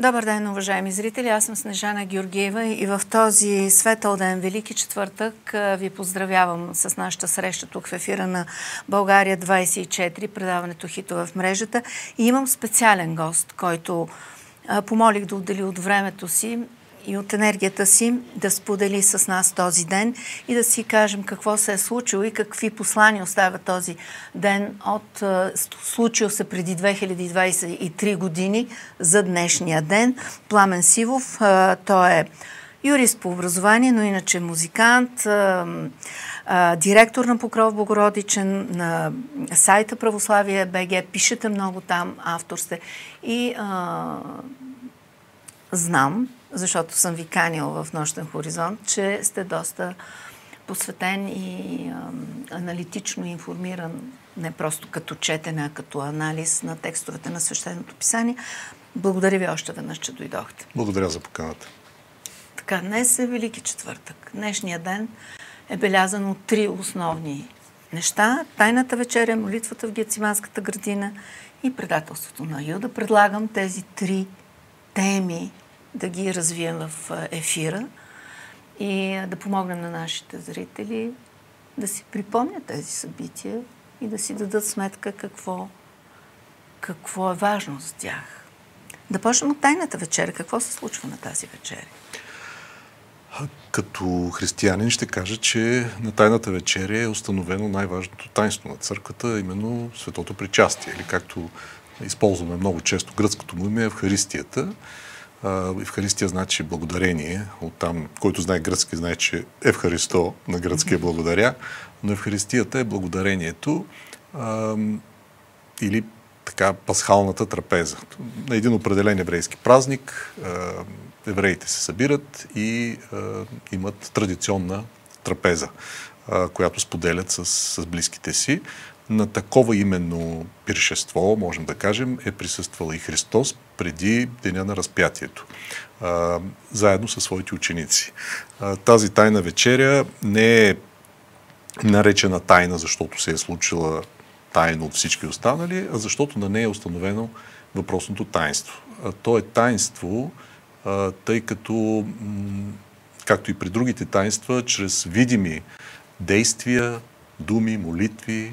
Добър ден, уважаеми зрители. Аз съм Снежана Георгиева и в този светъл ден, Велики четвъртък, ви поздравявам с нашата среща тук в ефира на България 24, предаването Хитове в мрежата. И имам специален гост, който помолих да отдели от времето си и от енергията си да сподели с нас този ден и да си кажем какво се е случило и какви послания оставя този ден от случил се преди 2023 години за днешния ден. Пламен Сивов, той е юрист по образование, но иначе музикант, директор на Покров Богородичен, на сайта Православие БГ, пишете много там, автор сте и а, знам, защото съм ви канил в Нощен хоризонт, че сте доста посветен и а, аналитично информиран, не просто като четене, а като анализ на текстовете на Свещеното писание. Благодаря ви още веднъж, че дойдохте. Благодаря за поканата. Така, днес е Велики четвъртък. Днешния ден е белязан от три основни неща. Тайната вечеря, молитвата в Гециманската градина и предателството на Юда. Предлагам тези три теми да ги развием в ефира и да помогнем на нашите зрители да си припомнят тези събития и да си дадат сметка какво, какво е важно за тях. Да почнем от тайната вечеря. Какво се случва на тази вечеря? Като християнин ще кажа, че на Тайната вечеря е установено най-важното тайнство на църквата, именно светото причастие, или както използваме много често гръцкото му име, Евхаристията. Евхаристия значи благодарение. Оттам, който знае гръцки, знае, че Евхаристо на гръцки е благодаря, но Евхаристията е благодарението а, или така пасхалната трапеза. На един определен еврейски празник а, евреите се събират и а, имат традиционна трапеза, която споделят с, с близките си. На такова именно пиршество, можем да кажем, е присъствал и Христос преди деня на разпятието, а, заедно със своите ученици. А, тази тайна вечеря не е наречена тайна, защото се е случила тайно от всички останали, а защото на нея е установено въпросното таинство. А, то е таинство, а, тъй като, както и при другите таинства, чрез видими действия, думи, молитви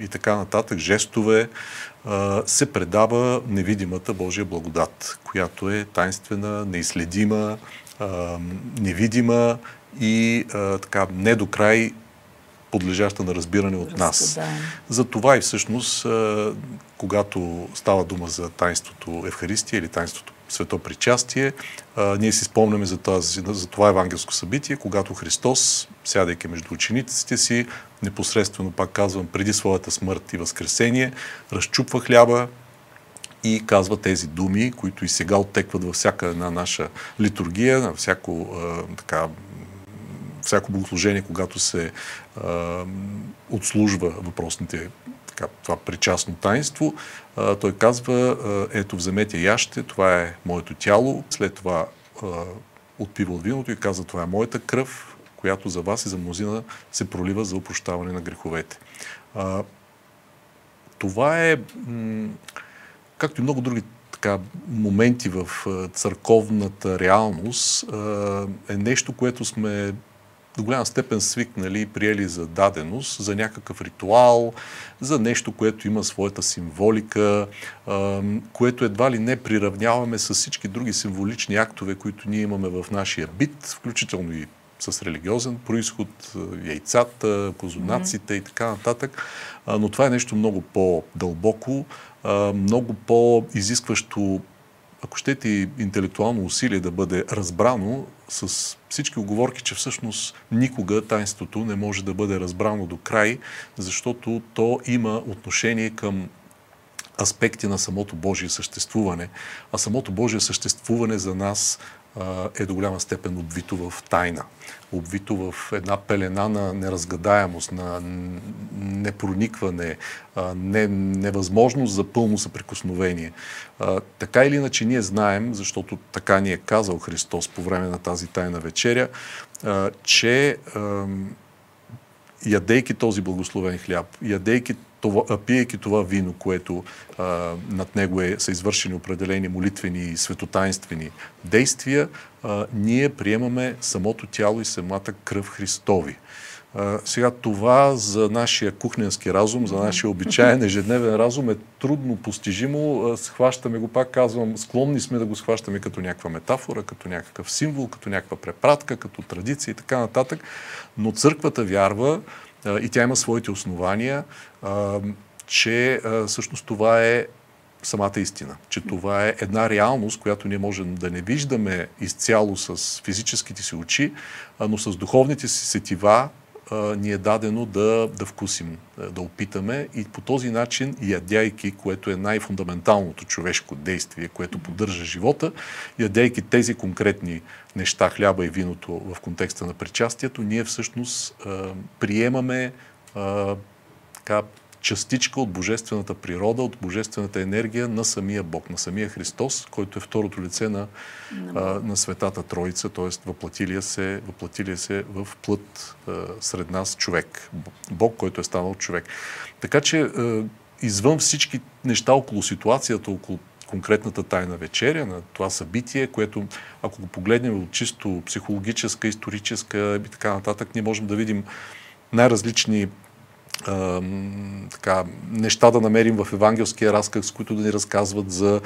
и така нататък, жестове, се предава невидимата Божия благодат, която е тайнствена, неизследима, невидима и така не до край подлежаща на разбиране от нас. За това и всъщност, когато става дума за тайнството Евхаристия или тайнството свето причастие. А, ние си спомняме за, тази, за това евангелско събитие, когато Христос, сядайки между учениците си, непосредствено, пак казвам, преди своята смърт и възкресение, разчупва хляба и казва тези думи, които и сега оттекват във всяка една наша литургия, на всяко а, така всяко богослужение, когато се а, отслужва въпросните така, това причастно таинство, а, той казва, ето вземете яще, това е моето тяло, след това отпива от виното и казва, това е моята кръв, която за вас и за мнозина се пролива за опрощаване на греховете. А, това е, както и много други така, моменти в църковната реалност, е нещо, което сме до голяма степен свикнали и приели за даденост, за някакъв ритуал, за нещо, което има своята символика, което едва ли не приравняваме с всички други символични актове, които ние имаме в нашия бит, включително и с религиозен происход, яйцата, козунаците mm-hmm. и така нататък. Но това е нещо много по-дълбоко, много по-изискващо ако щете и интелектуално усилие да бъде разбрано с всички оговорки, че всъщност никога таинството не може да бъде разбрано до край, защото то има отношение към аспекти на самото Божие съществуване. А самото Божие съществуване за нас е до голяма степен обвито в тайна, обвито в една пелена на неразгадаемост, на непроникване, не, невъзможност за пълно съприкосновение. Така или иначе ние знаем, защото така ни е казал Христос по време на тази тайна вечеря, че ядейки този благословен хляб, ядейки това, пиейки това вино, което а, над него е, са извършени определени молитвени и светотайнствени действия, а, ние приемаме самото тяло и самата кръв Христови. А, сега това за нашия кухненски разум, за нашия обичаен ежедневен разум е трудно постижимо. Схващаме го, пак казвам, склонни сме да го схващаме като някаква метафора, като някакъв символ, като някаква препратка, като традиция и така нататък. Но църквата вярва и тя има своите основания, че всъщност това е самата истина. Че това е една реалност, която ние можем да не виждаме изцяло с физическите си очи, но с духовните си сетива ни е дадено да, да вкусим, да опитаме и по този начин, ядяйки, което е най-фундаменталното човешко действие, което поддържа живота, ядяйки тези конкретни неща, хляба и виното в контекста на причастието, ние всъщност приемаме така, частичка от божествената природа, от божествената енергия на самия Бог, на самия Христос, който е второто лице на, а, на Светата Троица, т.е. въплатилия се, въплатилия се в плът а, сред нас човек. Бог, който е станал човек. Така че а, извън всички неща около ситуацията, около конкретната тайна вечеря, на това събитие, което, ако го погледнем от чисто психологическа, историческа и така нататък, ние можем да видим най-различни така, неща да намерим в евангелския разказ, които да ни разказват за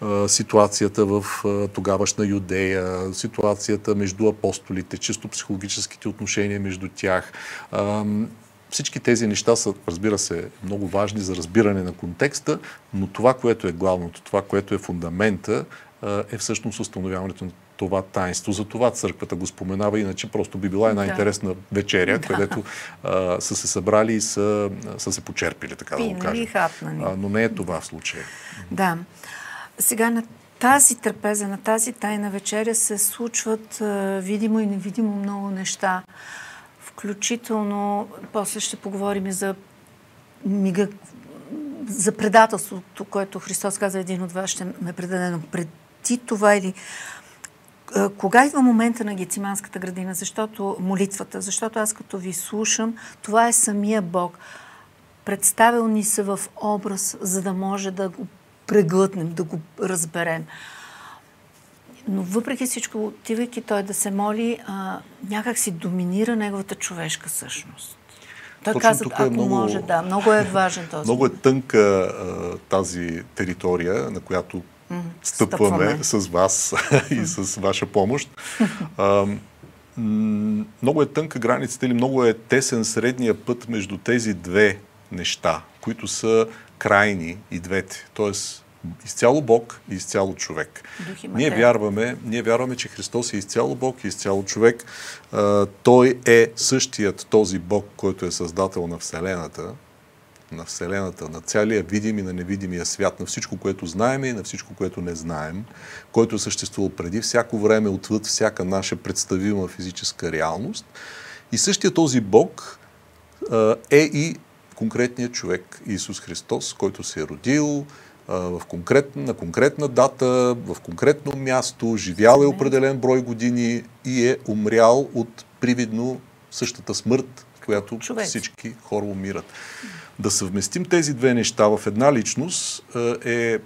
а, ситуацията в а, тогавашна Юдея, ситуацията между апостолите, чисто психологическите отношения между тях. А, всички тези неща са, разбира се, много важни за разбиране на контекста, но това, което е главното, това, което е фундамента, е всъщност установяването на това таинство. За това църквата го споменава, иначе просто би била една да. интересна вечеря, да. където а, са се събрали и са, са се почерпили, така Пинали, да го кажем. Хапнали. А, но не е това в случая. Да. Сега на тази трапеза, на тази тайна вечеря се случват а, видимо и невидимо много неща. Включително, после ще поговорим за мига, за предателството, което Христос каза, един от вас ще ме предадено преди това или кога идва момента на Гециманската градина? Защото молитвата, защото аз като ви слушам, това е самия Бог. Представил ни се в образ, за да може да го преглътнем, да го разберем. Но въпреки всичко, отивайки той да се моли, а, някак си доминира неговата човешка същност. Той Точно каза, е ако е много, може, да, много е важен този. Много е тънка а, тази територия, на която стъпваме, стъпваме с вас и с ваша помощ. А, много е тънка границата или много е тесен средния път между тези две неща, които са крайни и двете. Тоест, изцяло Бог и изцяло човек. Ние вярваме, ние вярваме, че Христос е изцяло Бог и изцяло човек. А, той е същият този Бог, който е създател на Вселената, на Вселената, на цялия видим и на невидимия свят, на всичко, което знаем и на всичко, което не знаем, който е съществувал преди всяко време, отвъд всяка наша представима физическа реалност. И същия този Бог е и конкретният човек Исус Христос, който се е родил в конкретна, на конкретна дата, в конкретно място, живял е определен брой години и е умрял от привидно същата смърт, която Човек. всички хора умират. Да съвместим тези две неща в една личност е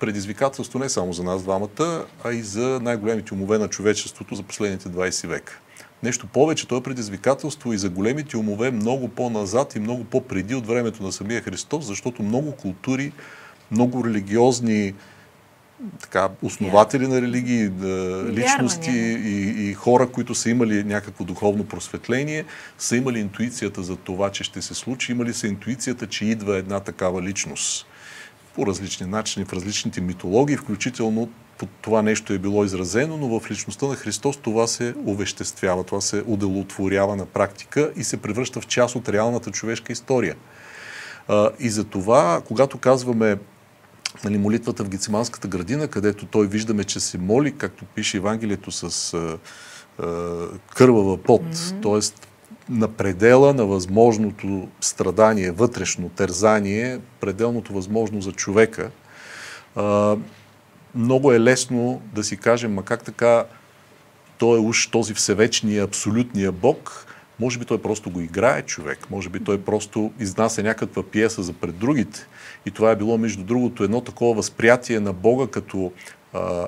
предизвикателство не само за нас двамата, а и за най-големите умове на човечеството за последните 20 века. Нещо повече, то е предизвикателство и за големите умове много по-назад и много по-преди от времето на самия Христос, защото много култури, много религиозни така, основатели на религии, да, личности и, и хора, които са имали някакво духовно просветление, са имали интуицията за това, че ще се случи, имали са интуицията, че идва една такава личност по различни начини, в различните митологии, включително това нещо е било изразено, но в личността на Христос това се увеществява, това се уделотворява на практика и се превръща в част от реалната човешка история. И за това, когато казваме нали, молитвата в Гециманската градина, където той виждаме, че се моли, както пише Евангелието, с а, а, кървава пот, mm-hmm. т.е. на предела на възможното страдание, вътрешно тързание, пределното възможно за човека. А, много е лесно да си кажем, ма как така той е уж този всевечния, абсолютния Бог, Може би той просто го играе човек, може би той просто изнася някаква пиеса за пред другите. И това е било, между другото, едно такова възприятие на Бога като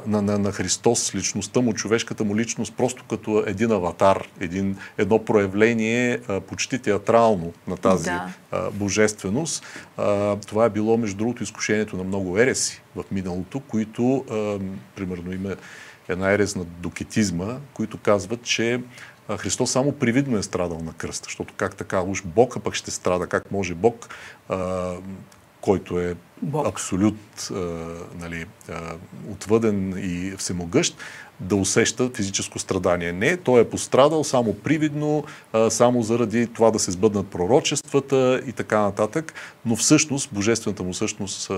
на, на, на Христос, личността му, човешката му личност, просто като един аватар, един, едно проявление а, почти театрално на тази да. а, божественост. А, това е било, между другото, изкушението на много ереси в миналото, които, а, примерно, има една ерес на докетизма, които казват, че Христос само привидно е страдал на кръста, защото как така, уж Бог, а пък ще страда, как може Бог, а, който е Бог. абсолют а, нали, а, отвъден и всемогъщ, да усеща физическо страдание. Не, той е пострадал само привидно, само заради това да се сбъднат пророчествата и така нататък, но всъщност, божествената му същност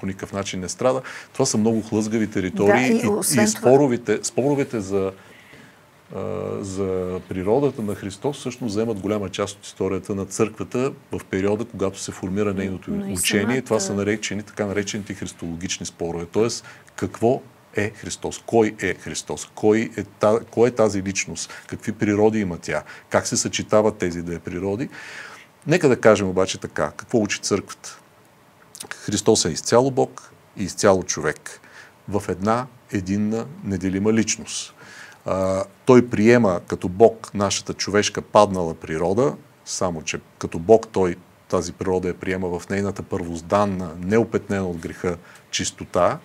по никакъв начин не страда. Това са много хлъзгави територии да, и, и, и споровите, споровете за за природата на Христос всъщност вземат голяма част от историята на църквата в периода, когато се формира нейното Но учение. Самата... Това са наречени, така наречените христологични спорове. Тоест, какво е Христос? Кой е Христос? Кой е, та, кой е тази личност? Какви природи има тя? Как се съчетават тези две природи? Нека да кажем обаче така. Какво учи църквата? Христос е изцяло Бог и изцяло човек. В една единна неделима личност а, той приема като Бог нашата човешка паднала природа, само че като Бог той тази природа я приема в нейната първозданна, неопетнена от греха чистота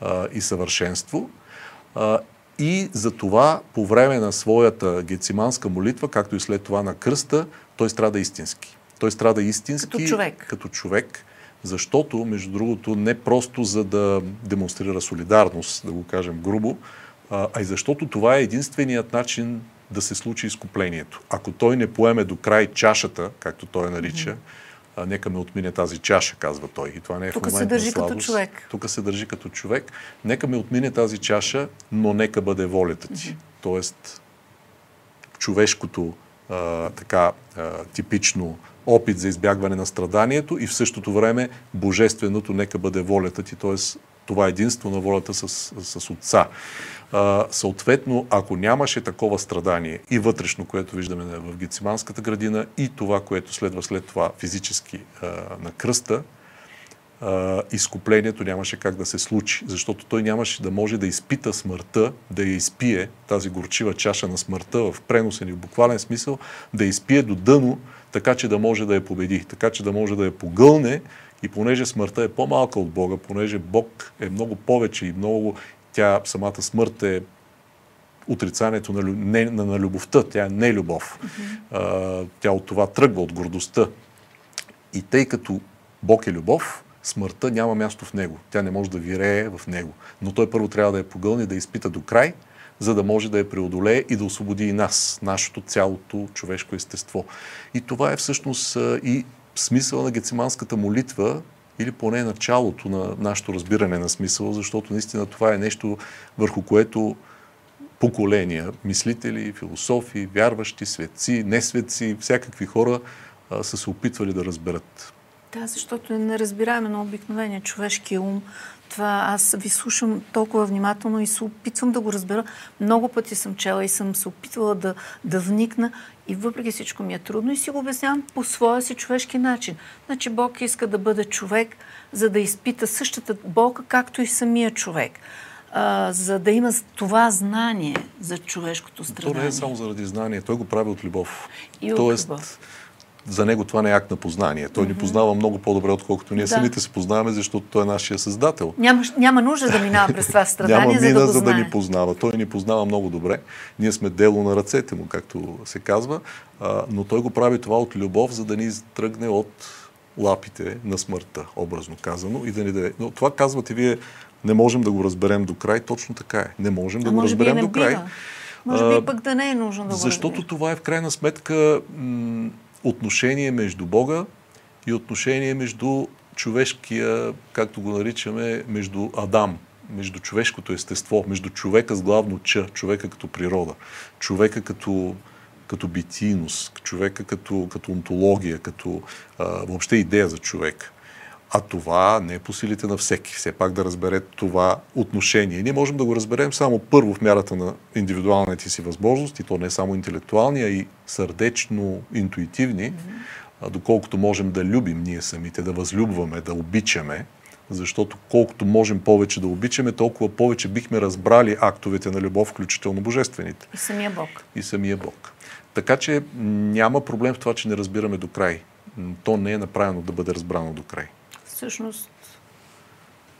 а, и съвършенство. А, и за това по време на своята гециманска молитва, както и след това на кръста, той страда истински. Той страда истински като човек. Като човек защото, между другото, не просто за да демонстрира солидарност, да го кажем грубо, а и защото това е единственият начин да се случи изкуплението. Ако той не поеме до край чашата, както той нарича, а, нека ме отмине тази чаша, казва той. И това не е Тук в момент се държи като човек. Тук се държи като човек. Нека ме отмине тази чаша, но нека бъде волята ти. Mm-hmm. Тоест, човешкото а, така а, типично опит за избягване на страданието и в същото време божественото нека бъде волята ти, т.е. това единство на волята с, с Отца. А, съответно, ако нямаше такова страдание и вътрешно, което виждаме в Гециманската градина, и това, което следва след това физически а, на кръста, а, изкуплението нямаше как да се случи, защото той нямаше да може да изпита смъртта, да я изпие, тази горчива чаша на смъртта в преносен и в буквален смисъл, да изпие до дъно, така че да може да я победи, така че да може да я погълне и понеже смъртта е по-малка от Бога, понеже Бог е много повече и много тя, самата смърт е отрицанието на, не, на, на любовта. Тя е не любов. Mm-hmm. тя от това тръгва, от гордостта. И тъй като Бог е любов, смъртта няма място в него. Тя не може да вирее в него. Но той първо трябва да я погълне, да изпита до край, за да може да я преодолее и да освободи и нас, нашето цялото човешко естество. И това е всъщност и смисъл на гециманската молитва, или поне началото на нашето разбиране на смисъл, защото наистина това е нещо върху което поколения, мислители, философи, вярващи, светци, несветци, всякакви хора а, са се опитвали да разберат. Да, защото не разбираеме на обикновения човешки ум. Това аз ви слушам толкова внимателно и се опитвам да го разбера. Много пъти съм чела и съм се опитвала да, да вникна и въпреки всичко ми е трудно и си го обяснявам по своя си човешки начин. Значи Бог иска да бъде човек, за да изпита същата болка, както и самия човек. А, за да има това знание за човешкото страдание. То не е само заради знание, той го прави от любов. И от Тоест, любов за него това не е акт на познание. Той mm-hmm. ни познава много по-добре, отколкото ние да. самите се познаваме, защото той е нашия създател. Няма, няма нужда да минава през това страдание, няма за мина, да го за да ни познава. Той ни познава много добре. Ние сме дело на ръцете му, както се казва, а, но той го прави това от любов, за да ни тръгне от лапите на смъртта, образно казано, и да ни даде. Но това казвате вие, не можем да го разберем до край, точно така е. Не можем да а го разберем до край. Може би пък да не е нужно да го Защото това е в крайна сметка м- отношение между Бога и отношение между човешкия, както го наричаме, между Адам, между човешкото естество, между човека с главно Ч, човека като природа, човека като, като битийност, човека като, като онтология, като а, въобще идея за човек. А това не е по силите на всеки. Все пак да разбере това отношение. Ние можем да го разберем само първо в мярата на индивидуалните си възможности, то не е само интелектуални, а и сърдечно интуитивни, mm-hmm. доколкото можем да любим ние самите, да възлюбваме, да обичаме, защото колкото можем повече да обичаме, толкова повече бихме разбрали актовете на любов, включително божествените. И самия Бог. И самия Бог. Така че няма проблем в това, че не разбираме до край. То не е направено да бъде разбрано до край. Всъщност,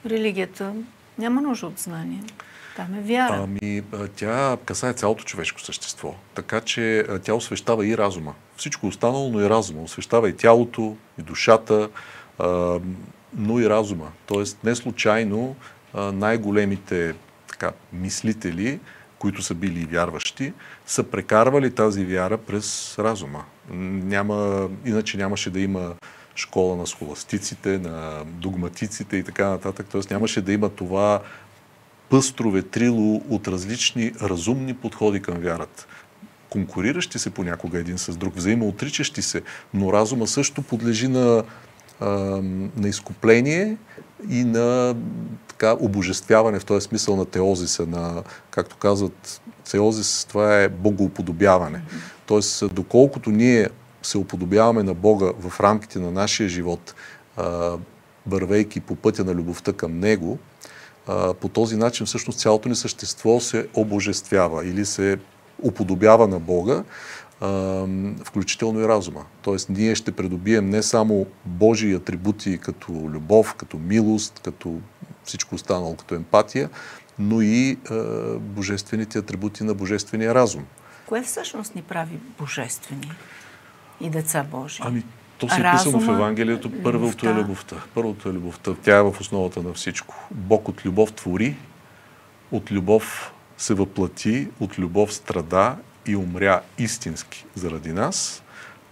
религията няма нужда от знание. Там е вяра. Ами, тя касае цялото човешко същество. Така че тя освещава и разума. Всичко останало, но и разума. Освещава и тялото, и душата, но и разума. Тоест, не случайно най-големите така, мислители, които са били вярващи, са прекарвали тази вяра през разума. Няма, иначе нямаше да има школа на схоластиците, на догматиците и така нататък. Тоест нямаше да има това пъстро ветрило от различни разумни подходи към вярата. Конкуриращи се понякога един с друг, взаимоотричащи се, но разума също подлежи на, на изкупление и на така, обожествяване в този смисъл на теозиса, на, както казват, теозис, това е богоуподобяване. Тоест, доколкото ние се уподобяваме на Бога в рамките на нашия живот, вървейки по пътя на любовта към Него, по този начин всъщност цялото ни същество се обожествява или се уподобява на Бога, включително и разума. Тоест ние ще придобием не само Божии атрибути като любов, като милост, като всичко останало, като емпатия, но и божествените атрибути на божествения разум. Кое всъщност ни прави божествени? И деца Божии. Ами, то се е писано в Евангелието. Първото е любовта. Първото е любовта. Тя е в основата на всичко. Бог от любов твори, от любов се въплати, от любов страда и умря истински заради нас.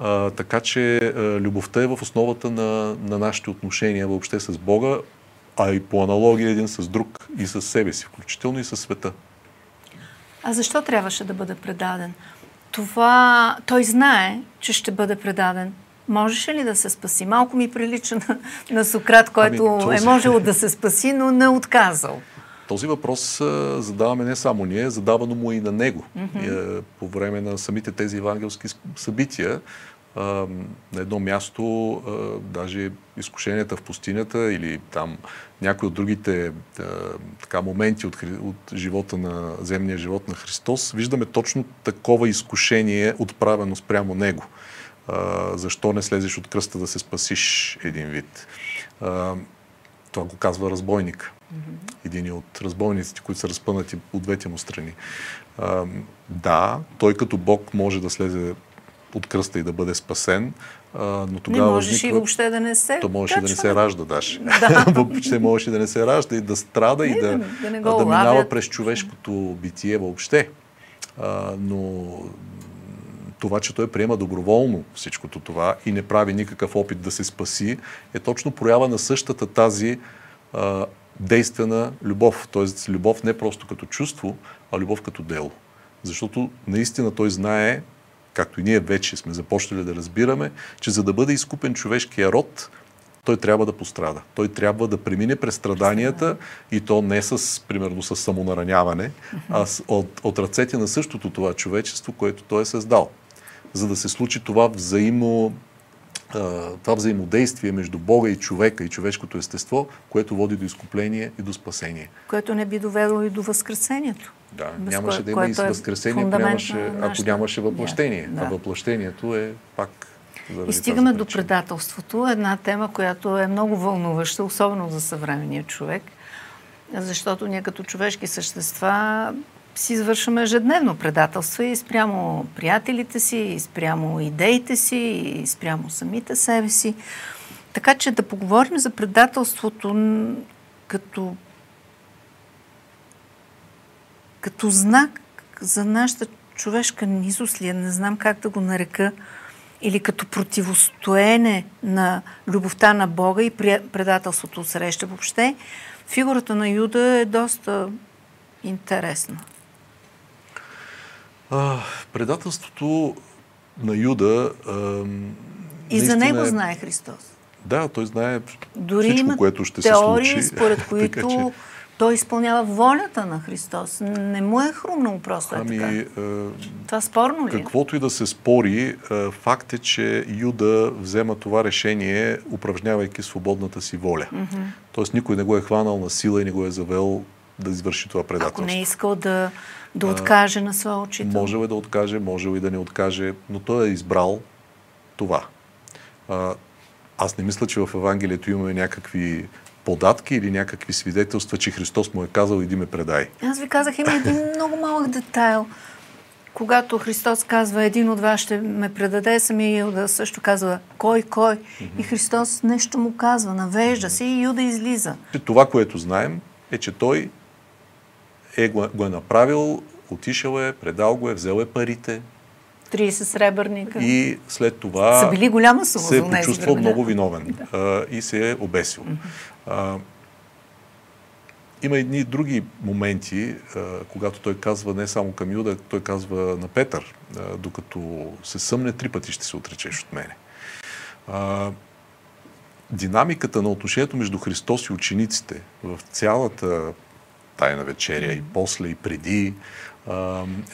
А, така че а, любовта е в основата на, на нашите отношения въобще с Бога, а и по аналогия един с друг и с себе си, включително и с света. А защо трябваше да бъде предаден? Това той знае, че ще бъде предаден. Можеше ли да се спаси? Малко ми прилича на, на Сократ, който ами, този... е можело да се спаси, но не отказал. Този въпрос задаваме не само ние, задавано му и на него. Mm-hmm. По време на самите тези евангелски събития, а, на едно място, а, даже изкушенията в пустинята или там някои от другите а, така, моменти от, от живота на земния живот на Христос, виждаме точно такова изкушение, отправено спрямо Него. А, защо не слезеш от кръста да се спасиш един вид? А, това го казва разбойник. Един от разбойниците, които са разпънати от двете му страни. А, да, той като Бог може да слезе от кръста и да бъде спасен, а, но тогава. Не можеш възниква... и въобще да не се. То можеше да не се ражда, даже. Да. въобще можеше да не се ражда и да страда не, и да, да, да, да минава през човешкото битие въобще. А, но това, че той приема доброволно всичкото това и не прави никакъв опит да се спаси, е точно проява на същата тази а, действена любов. Тоест любов не просто като чувство, а любов като дело. Защото наистина той знае както и ние вече сме започнали да разбираме, че за да бъде изкупен човешкия род, той трябва да пострада. Той трябва да премине през страданията и то не с, примерно, с самонараняване, а от, от ръцете на същото това човечество, което той е създал. За да се случи това взаимо това взаимодействие между Бога и човека и човешкото естество, което води до изкупление и до спасение. Което не би довело и до възкресението. Да, Без нямаше кое, да има и е възкресение, нямаше, ако нямаше въплъщение. Да, да. А въплъщението е пак и стигаме до предателството, една тема, която е много вълнуваща, особено за съвременния човек, защото ние като човешки същества си извършваме ежедневно предателства и спрямо приятелите си, и спрямо идеите си, и спрямо самите себе си. Така че да поговорим за предателството като, като знак за нашата човешка низост ли, не знам как да го нарека, или като противостоене на любовта на Бога и предателството от среща въобще, фигурата на Юда е доста интересна. А, предателството на Юда. А, и за него е... знае Христос. Да, той знае Дори всичко, има което ще теории, се случи. според които така, че... той изпълнява волята на Христос. Не му е хрумнало просто е Ами, така. е, Това спорно ли е? каквото и да се спори, е, факт е, че Юда взема това решение, упражнявайки свободната си воля. Тоест никой не го е хванал на сила и не го е завел да извърши това Ако предателство. не е искал да, да откаже на своя учител. Можел е да откаже, можел и да не откаже, но той е избрал това. А, аз не мисля, че в Евангелието имаме някакви податки или някакви свидетелства, че Христос му е казал иди ме предай. Аз ви казах, има един много малък детайл. Когато Христос казва, един от вас ще ме предаде, самия Юда също казва, кой, кой. И Христос нещо му казва, навежда се и Юда излиза. Това, което знаем, е, че той е, го, е направил, отишъл е, предал го е, взел е парите 30 сребърника. и след това Са били голяма сума се е почувствал много виновен а, и се е обесил. А, има едни други моменти, когато той казва не само към Юда, той казва на Петър, докато се съмне, три пъти ще се отречеш от мене. Динамиката на отношението между Христос и учениците в цялата тайна вечеря и после и преди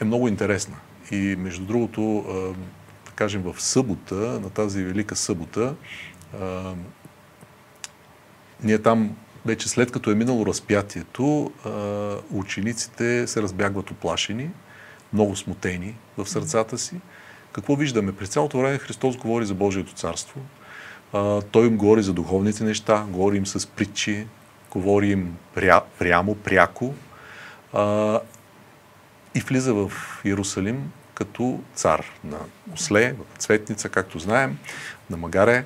е много интересна. И между другото, да кажем в събота, на тази велика събота, ние там вече след като е минало разпятието, учениците се разбягват оплашени, много смутени в сърцата си. Какво виждаме? През цялото време Христос говори за Божието царство. Той им говори за духовните неща, говори им с притчи, говори им пря, прямо, пряко и влиза в Иерусалим като цар на осле, цветница, както знаем, на магаре.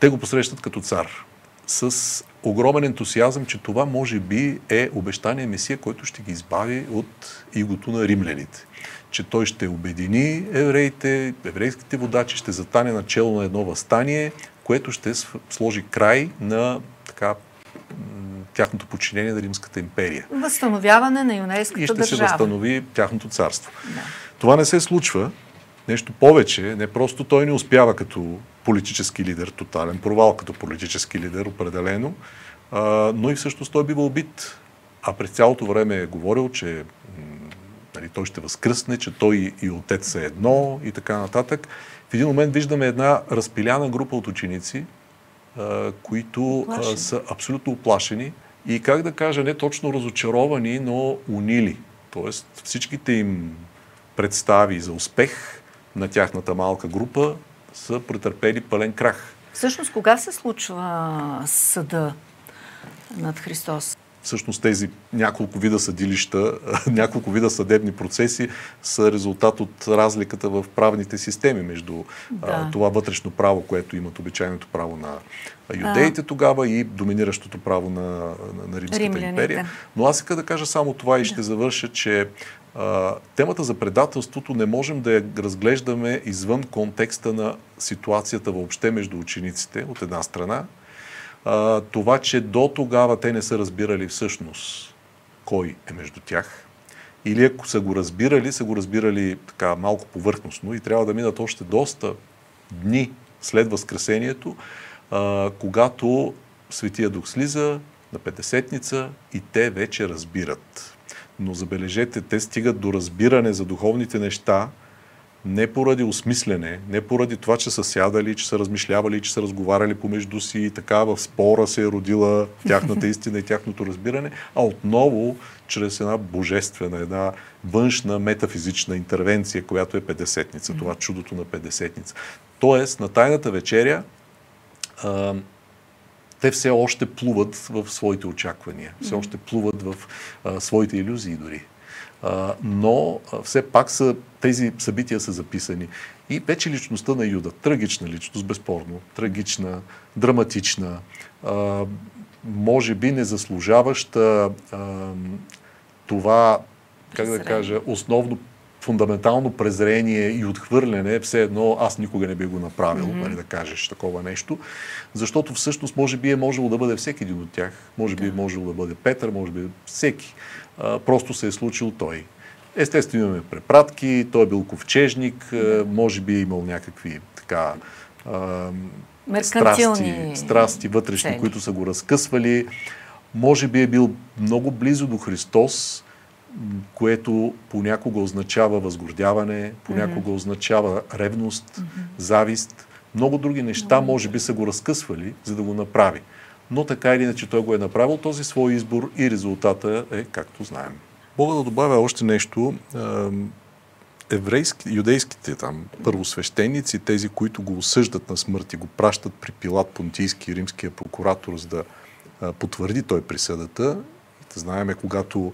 Те го посрещат като цар с огромен ентусиазъм, че това може би е обещание Месия, който ще ги избави от игото на римляните. Че той ще обедини евреите, еврейските водачи, ще затане начало на едно възстание, което ще сложи край на така, тяхното подчинение на Римската империя. Възстановяване на юнейската И ще държава. се възстанови тяхното царство. Да. Това не се случва. Нещо повече, не просто той не успява като политически лидер, тотален провал като политически лидер, определено, а, но и всъщност той бива убит. А през цялото време е говорил, че нали, той ще възкръсне, че той и отец са едно и така нататък. В един момент виждаме една разпиляна група от ученици, а, които а, са абсолютно оплашени и как да кажа, не точно разочаровани, но унили. Тоест всичките им представи за успех на тяхната малка група са претърпели пълен крах. Всъщност, кога се случва съда над Христос? Всъщност тези няколко вида съдилища, няколко вида съдебни процеси са резултат от разликата в правните системи между Да. а, това вътрешно право, което имат обичайното право на юдеите тогава и доминиращото право на, на, на Римската Римляните. империя. Но аз иска да кажа само това и ще завърша, че а, темата за предателството не можем да я разглеждаме извън контекста на ситуацията въобще между учениците, от една страна. А, това, че до тогава те не са разбирали всъщност кой е между тях. Или ако са го разбирали, са го разбирали така малко повърхностно и трябва да минат още доста дни след Възкресението, а, когато Светия Дух слиза на Петесетница и те вече разбират. Но забележете, те стигат до разбиране за духовните неща, не поради осмислене, не поради това, че са сядали, че са размишлявали, че са разговаряли помежду си и така в спора се е родила тяхната истина и тяхното разбиране, а отново чрез една божествена, една външна метафизична интервенция, която е Педесетница, това чудото на Педесетница. Тоест, на Тайната вечеря те все още плуват в своите очаквания, все още плуват в а, своите иллюзии дори. А, но а, все пак са, тези събития са записани. И вече личността на Юда, трагична личност, безспорно, трагична, драматична, а, може би не заслужаваща това, как да кажа, основно фундаментално презрение и отхвърляне, все едно аз никога не би го направил, mm-hmm. нали, да кажеш такова нещо, защото всъщност може би е можело да бъде всеки един от тях, може би е можело да бъде Петър, може би всеки. А, просто се е случил той. Естествено имаме препратки, той е бил ковчежник, а, може би е имал някакви така а, страсти, страсти вътрешни, цели. които са го разкъсвали. Може би е бил много близо до Христос, което понякога означава възгордяване, понякога mm-hmm. означава ревност, mm-hmm. завист. Много други неща може би са го разкъсвали, за да го направи. Но така или иначе той го е направил този свой избор и резултата е както знаем. Мога да добавя още нещо. Еврейски, юдейските там първосвещеници, тези, които го осъждат на смърт и го пращат при Пилат Понтийски, римския прокуратор, за да потвърди той присъдата. Знаеме, когато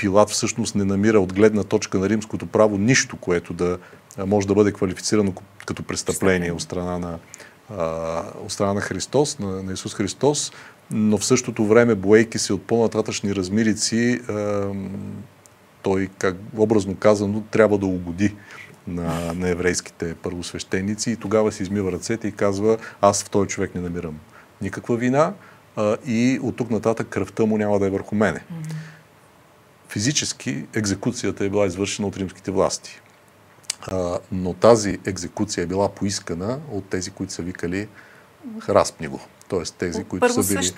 Пилат всъщност не намира от гледна точка на римското право нищо, което да може да бъде квалифицирано като престъпление от страна на, от страна на Христос, на, на Исус Христос, но в същото време, боейки се от по-нататъчни размирици, той, как образно казано, трябва да угоди на, на еврейските първосвещеници и тогава се измива ръцете и казва, аз в този човек не намирам никаква вина и от тук нататък кръвта му няма да е върху мене. Mm-hmm. Физически екзекуцията е била извършена от римските власти. А, но тази екзекуция е била поискана от тези, които са викали разпни го. Тоест тези, от които са били...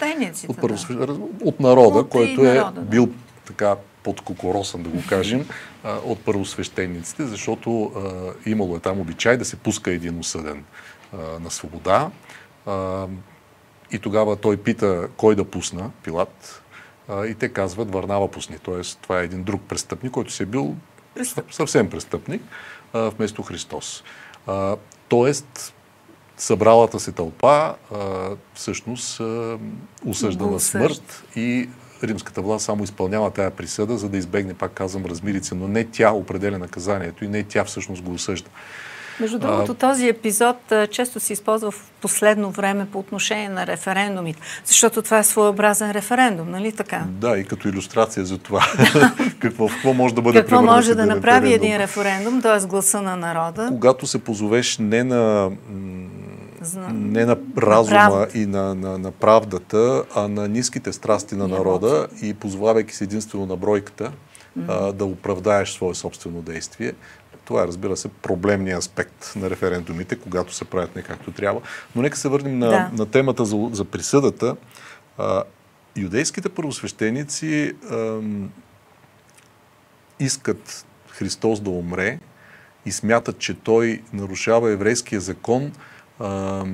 От, да. от народа, от който е народа, да. бил така под кокоросан, да го кажем, от първосвещениците, защото а, имало е там обичай да се пуска един осъден а, на свобода. А, и тогава той пита кой да пусна, Пилат, а, и те казват Варнава пусни. Тоест, това е един друг престъпник, който си е бил Престъп. съвсем престъпник, а, вместо Христос. А, тоест, събралата се тълпа а, всъщност а, осъжда на смърт и римската власт само изпълнява тая присъда, за да избегне, пак казвам, размирица, но не тя определя наказанието и не тя всъщност го осъжда. Между другото, този епизод често се използва в последно време по отношение на референдумите, защото това е своеобразен референдум, нали така? Да, и като иллюстрация за това. какво, какво може да бъде Какво може да направи референдум? един референдум, т.е. гласа на народа? Когато се позовеш не на не на разума на и на, на, на правдата, а на ниските страсти на народа и позволявайки се единствено на бройката, mm-hmm. а, да оправдаеш свое собствено действие. Това е, разбира се, проблемният аспект на референдумите, когато се правят не както трябва. Но нека се върнем на, да. на темата за, за присъдата. А, юдейските първосвещеници а, искат Христос да умре и смятат, че той нарушава еврейския закон, а,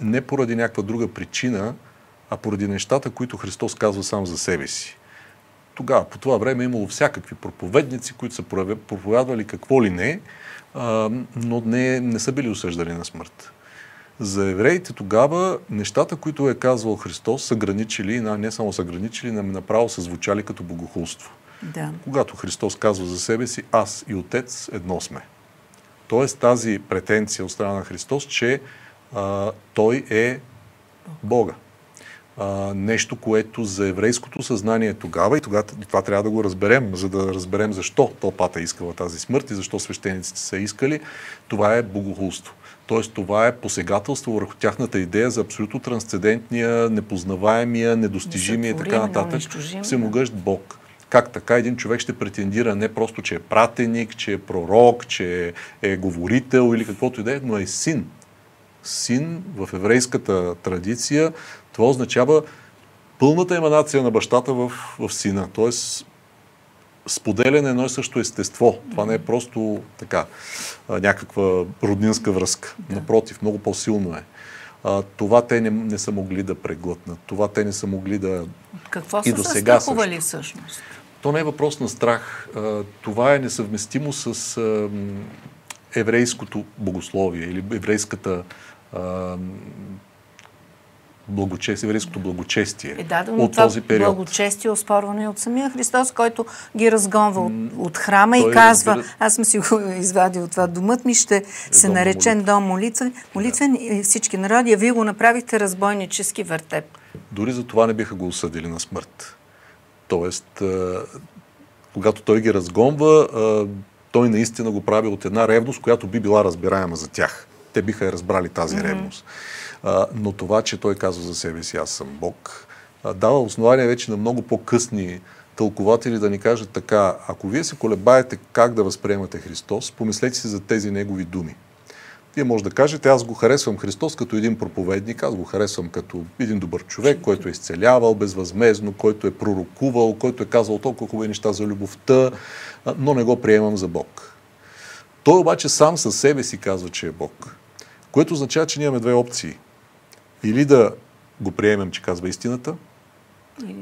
не поради някаква друга причина, а поради нещата, които Христос казва сам за себе си. Тогава, по това време, е имало всякакви проповедници, които са проповядвали какво ли не, а, но не, не са били осъждани на смърт. За евреите тогава нещата, които е казвал Христос, са граничили, не само са граничили, но направо са звучали като богохулство. Да. Когато Христос казва за себе си, аз и Отец едно сме. Тоест тази претенция от страна на Христос, че а, Той е Бога. А, нещо, което за еврейското съзнание тогава, и тогава това трябва да го разберем, за да разберем защо тълпата е искала тази смърт и защо свещениците са искали, това е богохулство. Тоест това е посегателство върху тяхната идея за абсолютно трансцендентния, непознаваемия, недостижимия и така нататък, всемогъщ Бог как така един човек ще претендира не просто, че е пратеник, че е пророк, че е говорител или каквото и да е, но е син. Син в еврейската традиция, това означава пълната еманация на бащата в, в сина. Тоест, споделяне едно и също естество. Това не е просто така някаква роднинска връзка. Напротив, много по-силно е. А, това те не, не са могли да преглътнат. Това те не са могли да... Какво и са се страхували всъщност? То не е въпрос на страх. Това е несъвместимо с еврейското богословие или еврейската благочестие, еврейското благочестие е, да, от този период. Благочестие е оспорвано и от самия Христос, който ги разгонва от, от храма Той и казва, разбира... аз съм си го извадил това, домът ми ще е се дом наречен дом молитвен, молитвен да. и всички народи, а вие го направихте разбойнически въртеп. Дори за това не биха го осъдили на смърт. Тоест, когато той ги разгонва, той наистина го прави от една ревност, която би била разбираема за тях. Те биха я разбрали тази mm-hmm. ревност. Но това, че той казва за себе си, аз съм Бог, дава основание вече на много по-късни тълкователи да ни кажат така, ако вие се колебаете как да възприемате Христос, помислете си за тези негови думи. Вие може да кажете, аз го харесвам Христос като един проповедник, аз го харесвам като един добър човек, който е изцелявал безвъзмезно, който е пророкувал, който е казал толкова хубави неща за любовта, но не го приемам за Бог. Той обаче сам със себе си казва, че е Бог. Което означава, че ние имаме две опции. Или да го приемем, че казва истината,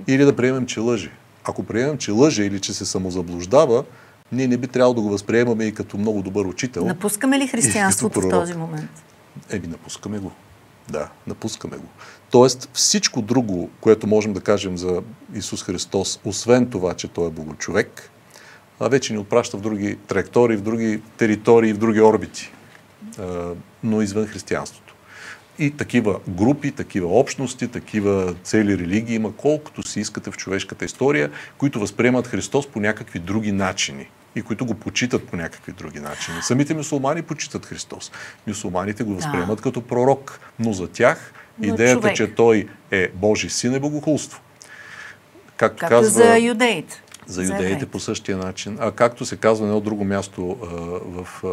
или да приемем, че лъже. Ако приемем, че лъже или че се самозаблуждава, ние не би трябвало да го възприемаме и като много добър учител. Напускаме ли християнството в този момент? Еми, напускаме го. Да, напускаме го. Тоест всичко друго, което можем да кажем за Исус Христос, освен това, че Той е богочовек, а вече ни отпраща в други траектории, в други територии, в други орбити, но извън християнството. И такива групи, такива общности, такива цели религии има колкото си искате в човешката история, които възприемат Христос по някакви други начини и които го почитат по някакви други начини. Самите мусулмани почитат Христос. Мусулманите го възприемат да. като пророк, но за тях но идеята, човек. че той е Божий син е богохулство. Както, Както казва, за юдеите. За юдеите по същия начин. А както се казва на едно друго място а, в, а,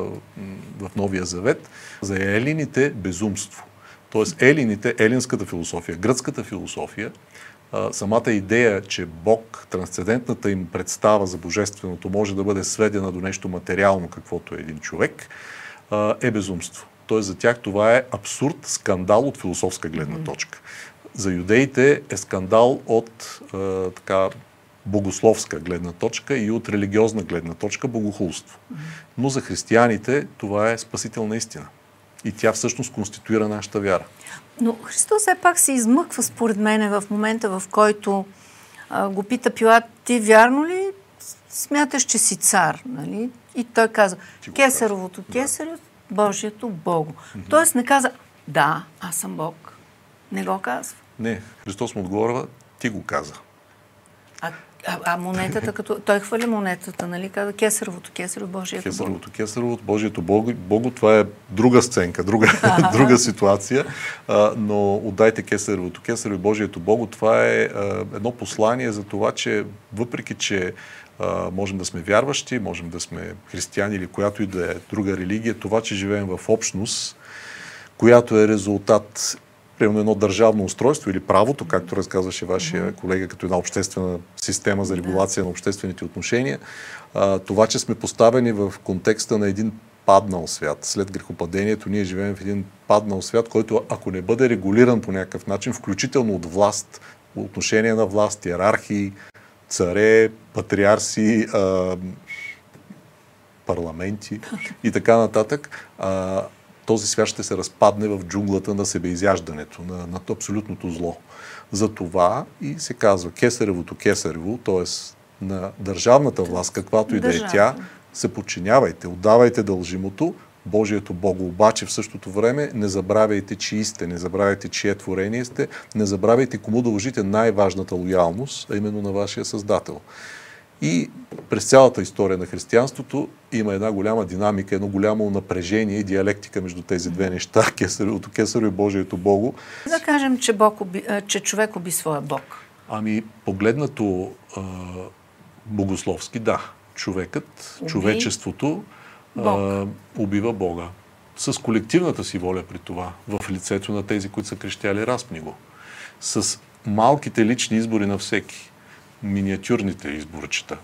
в Новия Завет, за елините безумство. Тоест елините, елинската философия, гръцката философия, самата идея, че Бог, трансцендентната им представа за божественото може да бъде сведена до нещо материално, каквото е един човек, е безумство. Тоест за тях това е абсурд, скандал от философска гледна точка. За юдеите е скандал от така богословска гледна точка и от религиозна гледна точка богохулство. Но за християните това е спасителна истина. И тя всъщност конституира нашата вяра. Но Христос все пак се измъква, според мен, в момента, в който а, го пита Пилат, ти вярно ли смяташ, че си цар? Нали? И той каза, кесаровото кесаро, да. Божието Бого. Mm-hmm. Тоест не каза, да, аз съм Бог. Не го казва. Не, Христос му отговорва, ти го каза. А а, а монетата, като той хвали монетата, нали? Каза кесаровото, кесарово, Божието Кесаровото, кесаровото, Божието Бого, Бого, това е друга сценка, друга, друга ситуация, а, но отдайте кесаровото, кесарово, Божието Бого, това е а, едно послание за това, че въпреки, че а, можем да сме вярващи, можем да сме християни или която и да е друга религия, това, че живеем в общност, която е резултат примерно едно държавно устройство или правото, както разказваше вашия колега, като една обществена система за регулация на обществените отношения, това, че сме поставени в контекста на един паднал свят. След грехопадението ние живеем в един паднал свят, който ако не бъде регулиран по някакъв начин, включително от власт, отношение на власт, иерархии, царе, патриарси, парламенти и така нататък, този свят ще се разпадне в джунглата на себеизяждането, на, на абсолютното зло. За това и се казва кесаревото кесарево, т.е. на държавната власт, каквато и да е тя, се подчинявайте, отдавайте дължимото, Божието Бого. Обаче в същото време не забравяйте, чии сте, не забравяйте, чие творение сте, не забравяйте кому дължите най-важната лоялност, а именно на вашия Създател. И през цялата история на християнството има една голяма динамика, едно голямо напрежение и диалектика между тези две неща, кесаревото кесаро и Божието Бого. Да кажем, че, Бог уби, че човек уби своя Бог. Ами, погледнато а, богословски, да. Човекът, Уби. човечеството а, убива Бога. С колективната си воля при това, в лицето на тези, които са крещяли, разпни го. С малките лични избори на всеки миниатюрните изборчета,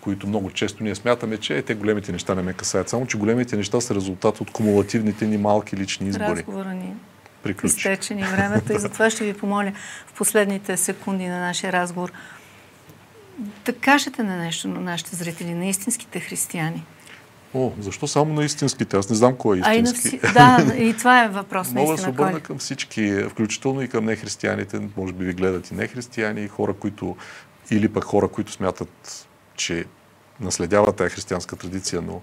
които много често ние смятаме, че е, те големите неща не ме касаят. Само, че големите неща са резултат от кумулативните ни малки лични избори. Разговора ни приключи. Изтече ни времето и затова ще ви помоля в последните секунди на нашия разговор да кажете на нещо на нашите зрители, на истинските християни. О, защо само на истинските? Аз не знам кой е истински. А и на вси... Да, и това е въпрос Мога да се обърна към всички, включително и към нехристияните, може би ви гледат и нехристияни, и хора, които или пък хора, които смятат, че наследяват тази християнска традиция, но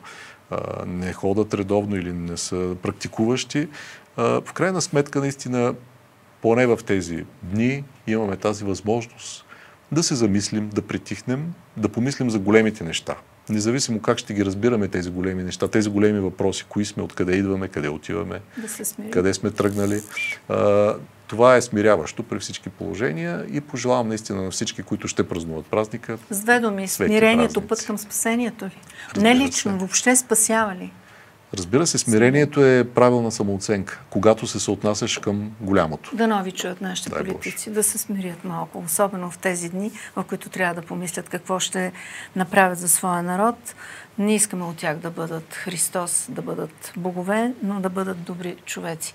а, не ходят редовно или не са практикуващи. А, в крайна сметка, наистина, поне в тези дни имаме тази възможност да се замислим, да притихнем, да помислим за големите неща. Независимо как ще ги разбираме тези големи неща, тези големи въпроси, кои сме, откъде идваме, къде отиваме, да къде сме тръгнали. А, това е смиряващо при всички положения и пожелавам наистина на всички, които ще празнуват празника. С две думи, смирението, път към спасението ли? Не лично, се. въобще спасява ли? Разбира се, смирението е правилна самооценка, когато се съотнасяш към голямото. Да нови чуят нашите Дай политици, да се смирят малко, особено в тези дни, в които трябва да помислят какво ще направят за своя народ. Не искаме от тях да бъдат Христос, да бъдат богове, но да бъдат добри човеци.